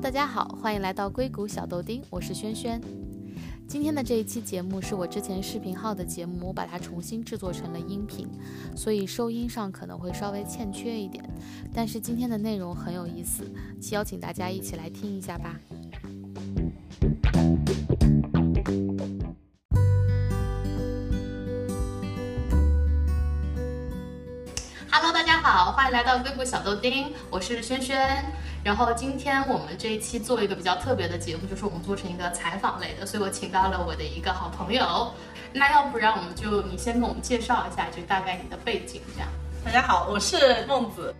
大家好，欢迎来到硅谷小豆丁，我是轩轩。今天的这一期节目是我之前视频号的节目，我把它重新制作成了音频，所以收音上可能会稍微欠缺一点。但是今天的内容很有意思，邀请大家一起来听一下吧。Hello，大家好，欢迎来到硅谷小豆丁，我是轩轩。然后今天我们这一期做一个比较特别的节目，就是我们做成一个采访类的，所以我请到了我的一个好朋友。那要不然我们就你先给我们介绍一下，就大概你的背景这样。大家好，我是孟子，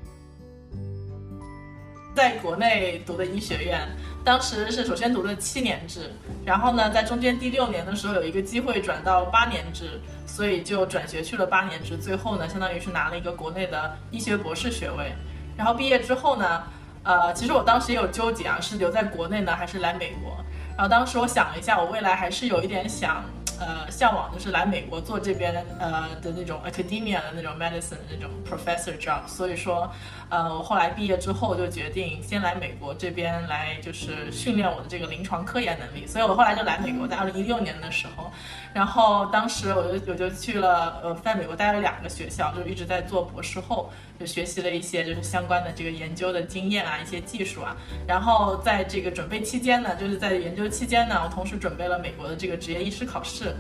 在国内读的医学院，当时是首先读了七年制，然后呢，在中间第六年的时候有一个机会转到八年制，所以就转学去了八年制，最后呢，相当于是拿了一个国内的医学博士学位。然后毕业之后呢，呃，其实我当时也有纠结啊，是留在国内呢，还是来美国？然后当时我想了一下，我未来还是有一点想。呃，向往就是来美国做这边呃的那种 academia 的那种 medicine 的那种 professor job，所以说，呃，我后来毕业之后就决定先来美国这边来就是训练我的这个临床科研能力，所以我后来就来美国，在二零一六年的时候，然后当时我就我就去了呃在美国待了两个学校，就一直在做博士后，就学习了一些就是相关的这个研究的经验啊，一些技术啊，然后在这个准备期间呢，就是在研究期间呢，我同时准备了美国的这个职业医师考试。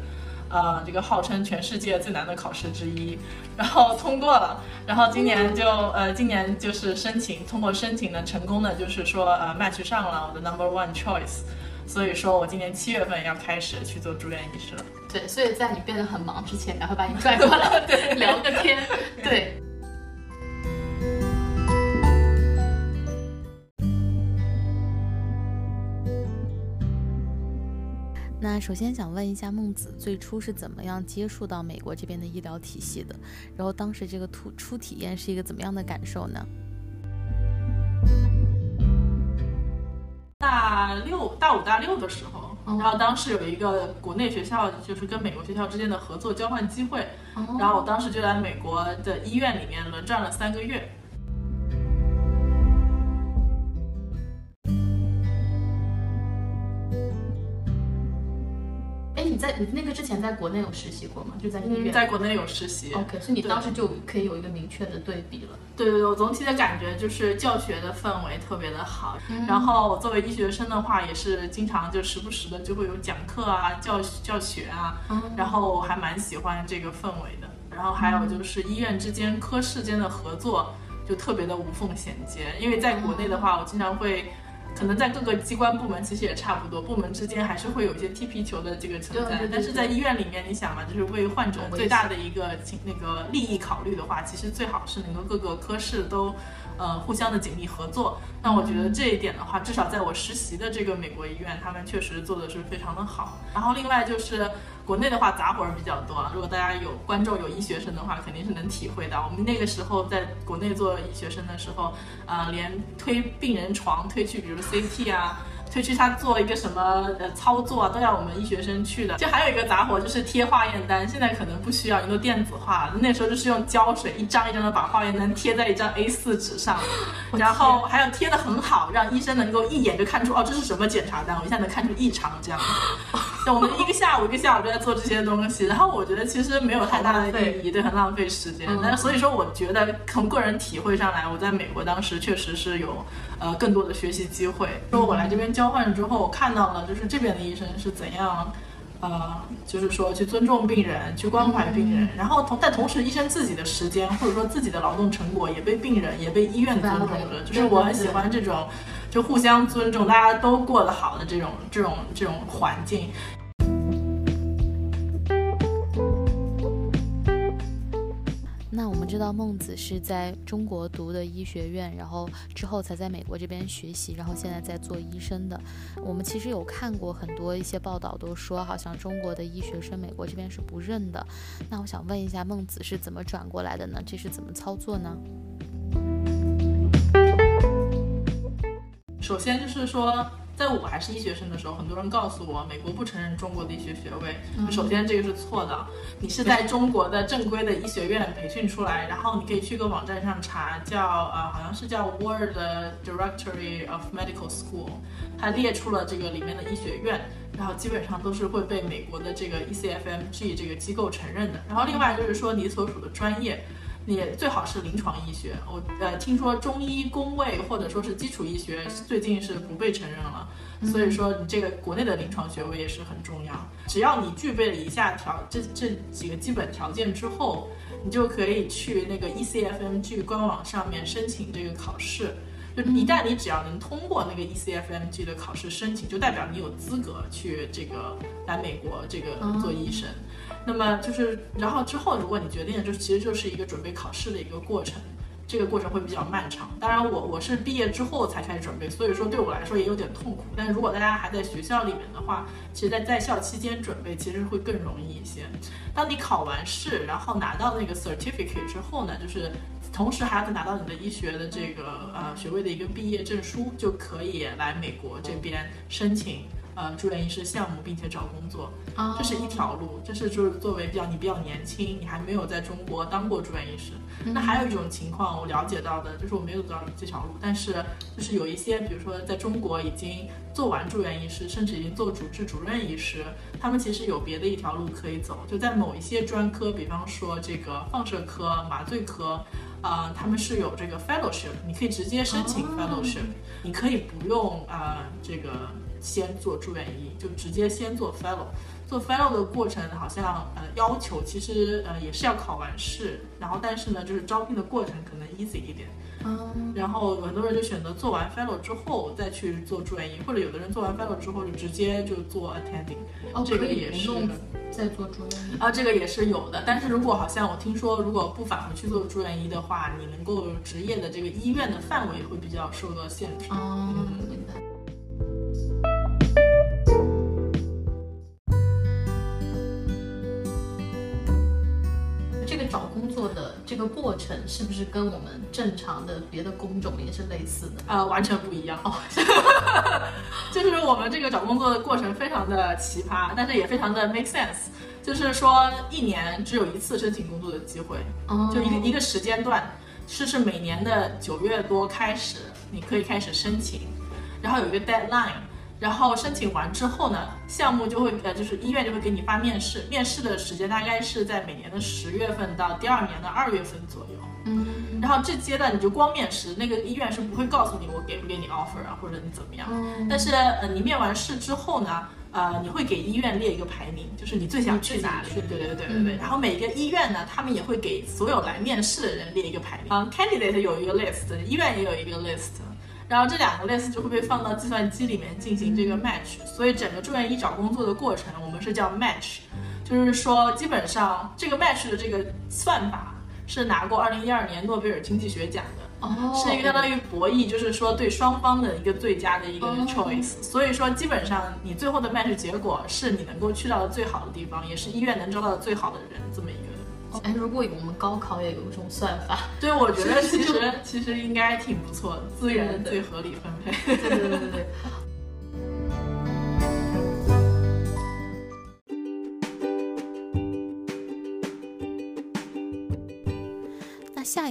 呃，这个号称全世界最难的考试之一，然后通过了，然后今年就呃，今年就是申请通过申请呢，成功的就是说呃，match 上了我的 number one choice，所以说我今年七月份要开始去做住院医师了。对，所以在你变得很忙之前，赶快把你拽过来，对，聊个天，对。那首先想问一下孟子，最初是怎么样接触到美国这边的医疗体系的？然后当时这个初初体验是一个怎么样的感受呢？大六、大五、大六的时候，然后当时有一个国内学校，就是跟美国学校之间的合作交换机会，然后我当时就在美国的医院里面轮转了三个月。你在你那个之前在国内有实习过吗？就在医院，在国内有实习。OK，所以你当时就可以有一个明确的对比了。对对对，我总体的感觉就是教学的氛围特别的好。然后我作为医学生的话，也是经常就时不时的就会有讲课啊、教教学啊。然后我还蛮喜欢这个氛围的。然后还有就是医院之间科室间的合作就特别的无缝衔接。因为在国内的话，我经常会。可能在各个机关部门其实也差不多，部门之间还是会有一些踢皮球的这个存在。但是在医院里面，你想嘛，就是为患者最大的一个那个利益考虑的话，其实最好是能够各个科室都。呃，互相的紧密合作，那我觉得这一点的话，至少在我实习的这个美国医院，他们确实做的是非常的好。然后另外就是国内的话，杂活儿比较多。如果大家有观众有医学生的话，肯定是能体会到。我们那个时候在国内做医学生的时候，呃，连推病人床推去，比如 CT 啊。推去他做一个什么呃操作啊，都要我们医学生去的。就还有一个杂活，就是贴化验单。现在可能不需要，因为电子化。那时候就是用胶水一张一张的把化验单贴在一张 A4 纸上，然后还要贴的很好，让医生能够一眼就看出哦这是什么检查单，我一下能看出异常这样。我们一个下午一个下午就在做这些东西，然后我觉得其实没有太大的意义，对，很浪费时间。但是所以说，我觉得从个人体会上来，我在美国当时确实是有呃更多的学习机会。说我来这边交换之后，我看到了就是这边的医生是怎样，呃，就是说去尊重病人，去关怀病人，然后同但同时医生自己的时间或者说自己的劳动成果也被病人也被医院尊重了，就是我很喜欢这种就互相尊重，大家都过得好的这种这种这种环境。知道孟子是在中国读的医学院，然后之后才在美国这边学习，然后现在在做医生的。我们其实有看过很多一些报道，都说好像中国的医学生美国这边是不认的。那我想问一下，孟子是怎么转过来的呢？这是怎么操作呢？首先就是说。在我还是医学生的时候，很多人告诉我，美国不承认中国的医学学位。嗯首先，这个是错的。你是在中国的正规的医学院培训出来，然后你可以去个网站上查，叫呃，好像是叫 World Directory of Medical School，它列出了这个里面的医学院，然后基本上都是会被美国的这个 E ECFMG 这个机构承认的。然后另外就是说，你所属的专业。你最好是临床医学，我呃听说中医、工位或者说是基础医学最近是不被承认了，所以说你这个国内的临床学位也是很重要。只要你具备了以下条这这几个基本条件之后，你就可以去那个 E ECFMG 官网上面申请这个考试。就一旦你只要能通过那个 E ECFMG 的考试申请，就代表你有资格去这个来美国这个做医生。那么就是，然后之后如果你决定了，就其实就是一个准备考试的一个过程，这个过程会比较漫长。当然我我是毕业之后才开始准备，所以说对我来说也有点痛苦。但如果大家还在学校里面的话，其实在在校期间准备其实会更容易一些。当你考完试，然后拿到那个 certificate 之后呢，就是同时还要拿到你的医学的这个呃学位的一个毕业证书，就可以来美国这边申请。呃，住院医师项目，并且找工作，这是一条路。这是就是作为比较你比较年轻，你还没有在中国当过住院医师。那还有一种情况，我了解到的就是我没有走到这条路，但是就是有一些，比如说在中国已经做完住院医师，甚至已经做主治主任医师，他们其实有别的一条路可以走，就在某一些专科，比方说这个放射科、麻醉科。呃，他们是有这个 fellowship，你可以直接申请 fellowship，、你可以不用呃这个先做住院医，就直接先做 fellow。做 fellow 的过程好像呃要求其实呃也是要考完试，然后但是呢就是招聘的过程可能 easy 一点。嗯，然后很多人就选择做完 fellow 之后再去做住院医，或者有的人做完 fellow 之后就直接就做 attending。哦，这个也是不用再做住院医。啊，这个也是有的，但是如果好像我听说，如果不返回去做住院医的话，你能够执业的这个医院的范围会比较受到限制。哦，明白。这个过程是不是跟我们正常的别的工种也是类似的？呃，完全不一样哦，就是我们这个找工作的过程非常的奇葩，但是也非常的 make sense。就是说，一年只有一次申请工作的机会，哦就一个一个时间段，是是每年的九月多开始，你可以开始申请，然后有一个 deadline，然后申请完之后呢，项目就会呃就是医院就会给你发面试，面试的时间大概是在每年的十月份到第二年的二月份左右。嗯，然后这阶段你就光面试，那个医院是不会告诉你我给不给你 offer 啊，或者你怎么样。嗯但是呃，你面完试之后呢，呃，你会给医院列一个排名，就是你最想去哪里。对对对对对对。然后每个医院呢，他们也会给所有来面试的人列一个排名。啊、c a n d i d a t e 有一个 list，医院也有一个 list。然后这两个 list 就会被放到计算机里面进行这个 match，所以整个住院医找工作的过程，我们是叫 match，就是说基本上这个 match 的这个算法是拿过二零一二年诺贝尔经济学奖的。哦，是一个相当于博弈，就是说对双方的一个最佳的一个哦 choice。所以说，基本上你最后的 match 结果是你能够去到的最好的地方，也是医院能招到的最好的人，这么一个。哎，如果我们高考也有这种算法，对，我觉得其实其实应该挺不错的，资源最合理分配。对对对对对。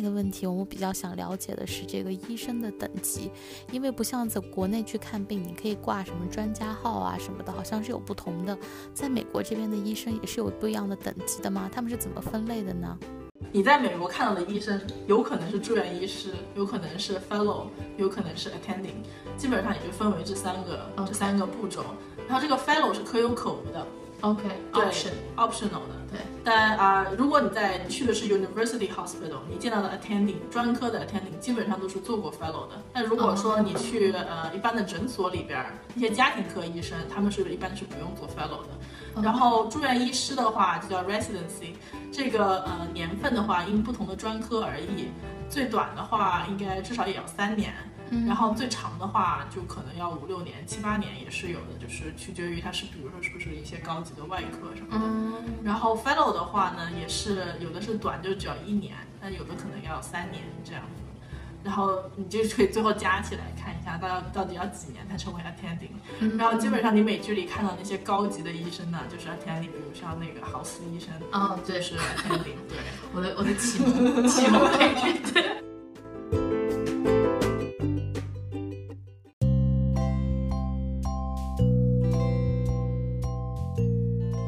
问题，我们比较想了解的是这个医生的等级，因为不像在国内去看病，你可以挂什么专家号啊什么的，好像是有不同的。在美国这边的医生也是有不一样的等级的吗？他们是怎么分类的呢？你在美国看到的医生，有可能是住院医师，有可能是 fellow，有可能是 attending，基本上也就分为这三个这三个步骤。然后这个 fellow 是可有可无的 OK 对 option optional 的。对，但啊、如果你在你去的是 University Hospital，你见到的 attending 专科的 attending 基本上都是做过 fellow 的。但如果说你去呃一般的诊所里边儿，一些家庭科医生，他们是一般是不用做 fellow 的。然后住院医师的话就叫 residency，这个呃年份的话因不同的专科而异，最短的话应该至少也要三年。然后最长的话就可能要五六年、七八年也是有的，就是取决于它是，比如说是不是一些高级的外科什么的。嗯然后 fellow 的话呢，也是有的是短，就只要一年，但有的可能要三年这样子。然后你就可以最后加起来看一下，到到底要几年才成为 attending。然后基本上你美剧里看到那些高级的医生呢，就是 attending，比如像那个豪斯医生，哦，对，是 attending。对，我的我的启蒙启蒙美剧，对。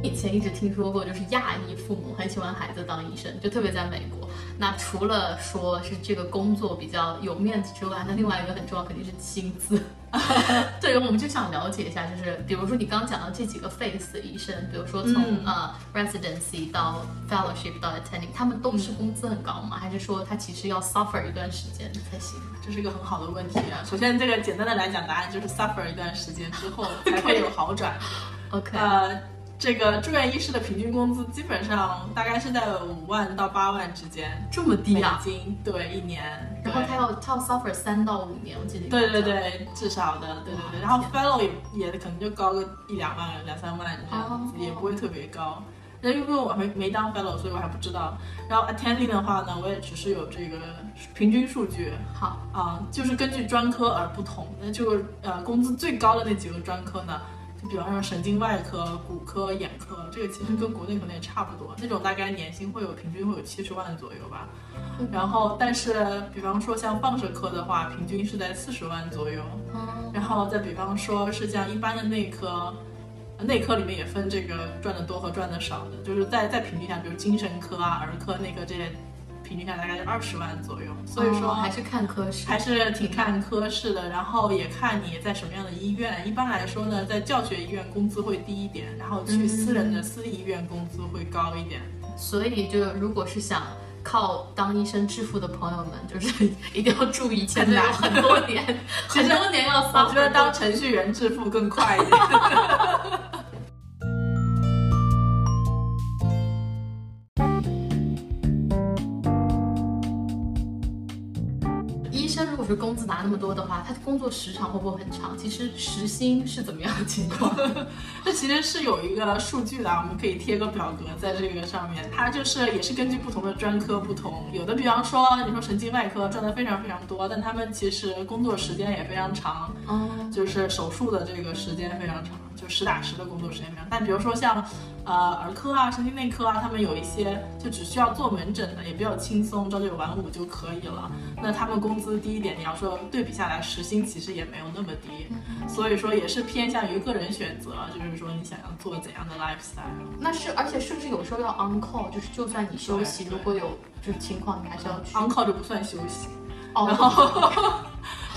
以前一直听说过，就是亚裔父母很喜欢孩子当医生，就特别在美国。那除了说是这个工作比较有面子之外，那另外一个很重要肯定是薪资。对，我们就想了解一下，就是比如说你刚讲到这几个 face 的医生，比如说从呃 residency 到 fellowship 到 attending，他们都是工资很高吗？还是说他其实要 suffer 一段时间才行？这是一个很好的问题啊。首先，这个简单的来讲，答案就是 suffer 一段时间之后才会有好转。OK，呃。这个住院医师的平均工资基本上大概是在五万到八万之间，这么低啊？美金对一年，然后他要他要 suffer 三到五年，我记得。对对对，至少的，对对对。然后 fellow 也也可能就高个一两万、两三万这样子，也不会特别高。那因为我还没当 fellow，所以我还不知道。然后 attending 的话呢，我也只是有这个平均数据。好啊，就是根据专科而不同。那就呃，工资最高的那几个专科呢？就比方说神经外科、骨科、眼科，这个其实跟国内可能也差不多，那种大概年薪会有平均会有七十万左右吧。然后，但是比方说像放射科的话，平均是在四十万左右。然后再比方说是像一般的内科，内科里面也分这个赚的多和赚的少的，就是在在平均下，比如精神科啊、儿科、内科这些。平均下来大概就二十万左右，所以说还是看科室，还是挺看科室的。然后也看你在什么样的医院。一般来说呢，在教学医院工资会低一点，然后去私人的私立医院工资会高一点。所以就如果是想靠当医生致富的朋友们，就是 一定要注意，前面有很多年，很多年要。我觉得当程序员致富更快一点。就工资拿那么多的话，他工作时长会不会很长？其实时薪是怎么样的情况？这其实是有一个数据的，我们可以贴个表格在这个上面。它就是也是根据不同的专科不同，有的比方说你说神经外科赚的非常非常多，但他们其实工作时间也非常长，嗯，就是手术的这个时间非常长。就实打实的工作时间非常，但比如说像，呃，儿科啊、神经内科啊，他们有一些就只需要做门诊的，也比较轻松，朝九晚五就可以了。那他们工资低一点，你要说对比下来，时薪其实也没有那么低，所以说也是偏向于个人选择，就是说你想要做怎样的 lifestyle。那是，而且是不是有时候要 on call，就是就算你休息，如果有就是情况，你还是要去 on call 就不算休息。然后。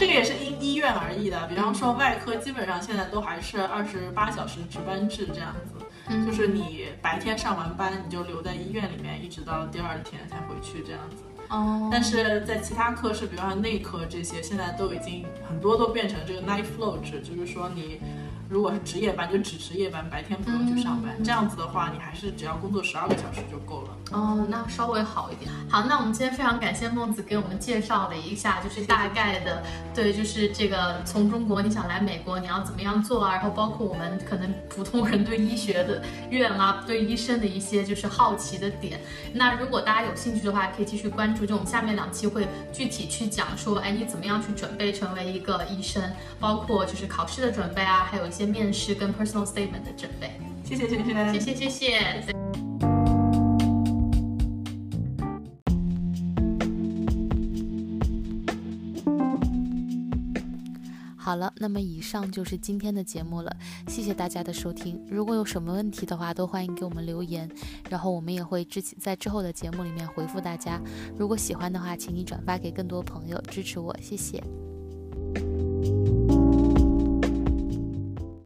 这个也是因医院而异的，比方说外科，基本上现在都还是二十八小时值班制这样子，就是你白天上完班，你就留在医院里面，一直到第二天才回去这样子。哦。但是在其他科室，比方说内科这些，现在都已经很多都变成这个 night flow 制，就是说你。如果是值夜班，就只值夜班，白天不用去上班。这样子的话，你还是只要工作十二个小时就够了。哦，那稍微好一点。好，那我们今天非常感谢孟子给我们介绍了一下，就是大概的，对，就是这个从中国你想来美国，你要怎么样做啊？然后包括我们可能普通人对医学的院啊，对医生的一些就是好奇的点。那如果大家有兴趣的话，可以继续关注，就我们下面两期会具体去讲说，哎，你怎么样去准备成为一个医生，包括就是考试的准备啊，还有一些。面试跟 personal statement 的准备。谢谢萱萱谢谢谢谢。好了那么以上就是今天的节目了。谢谢大家的收听。如果有什么问题的话都欢迎给我们留言。然后我们也会之前在之后的节目里面回复大家。如果喜欢的话请你转发给更多朋友支持我谢谢。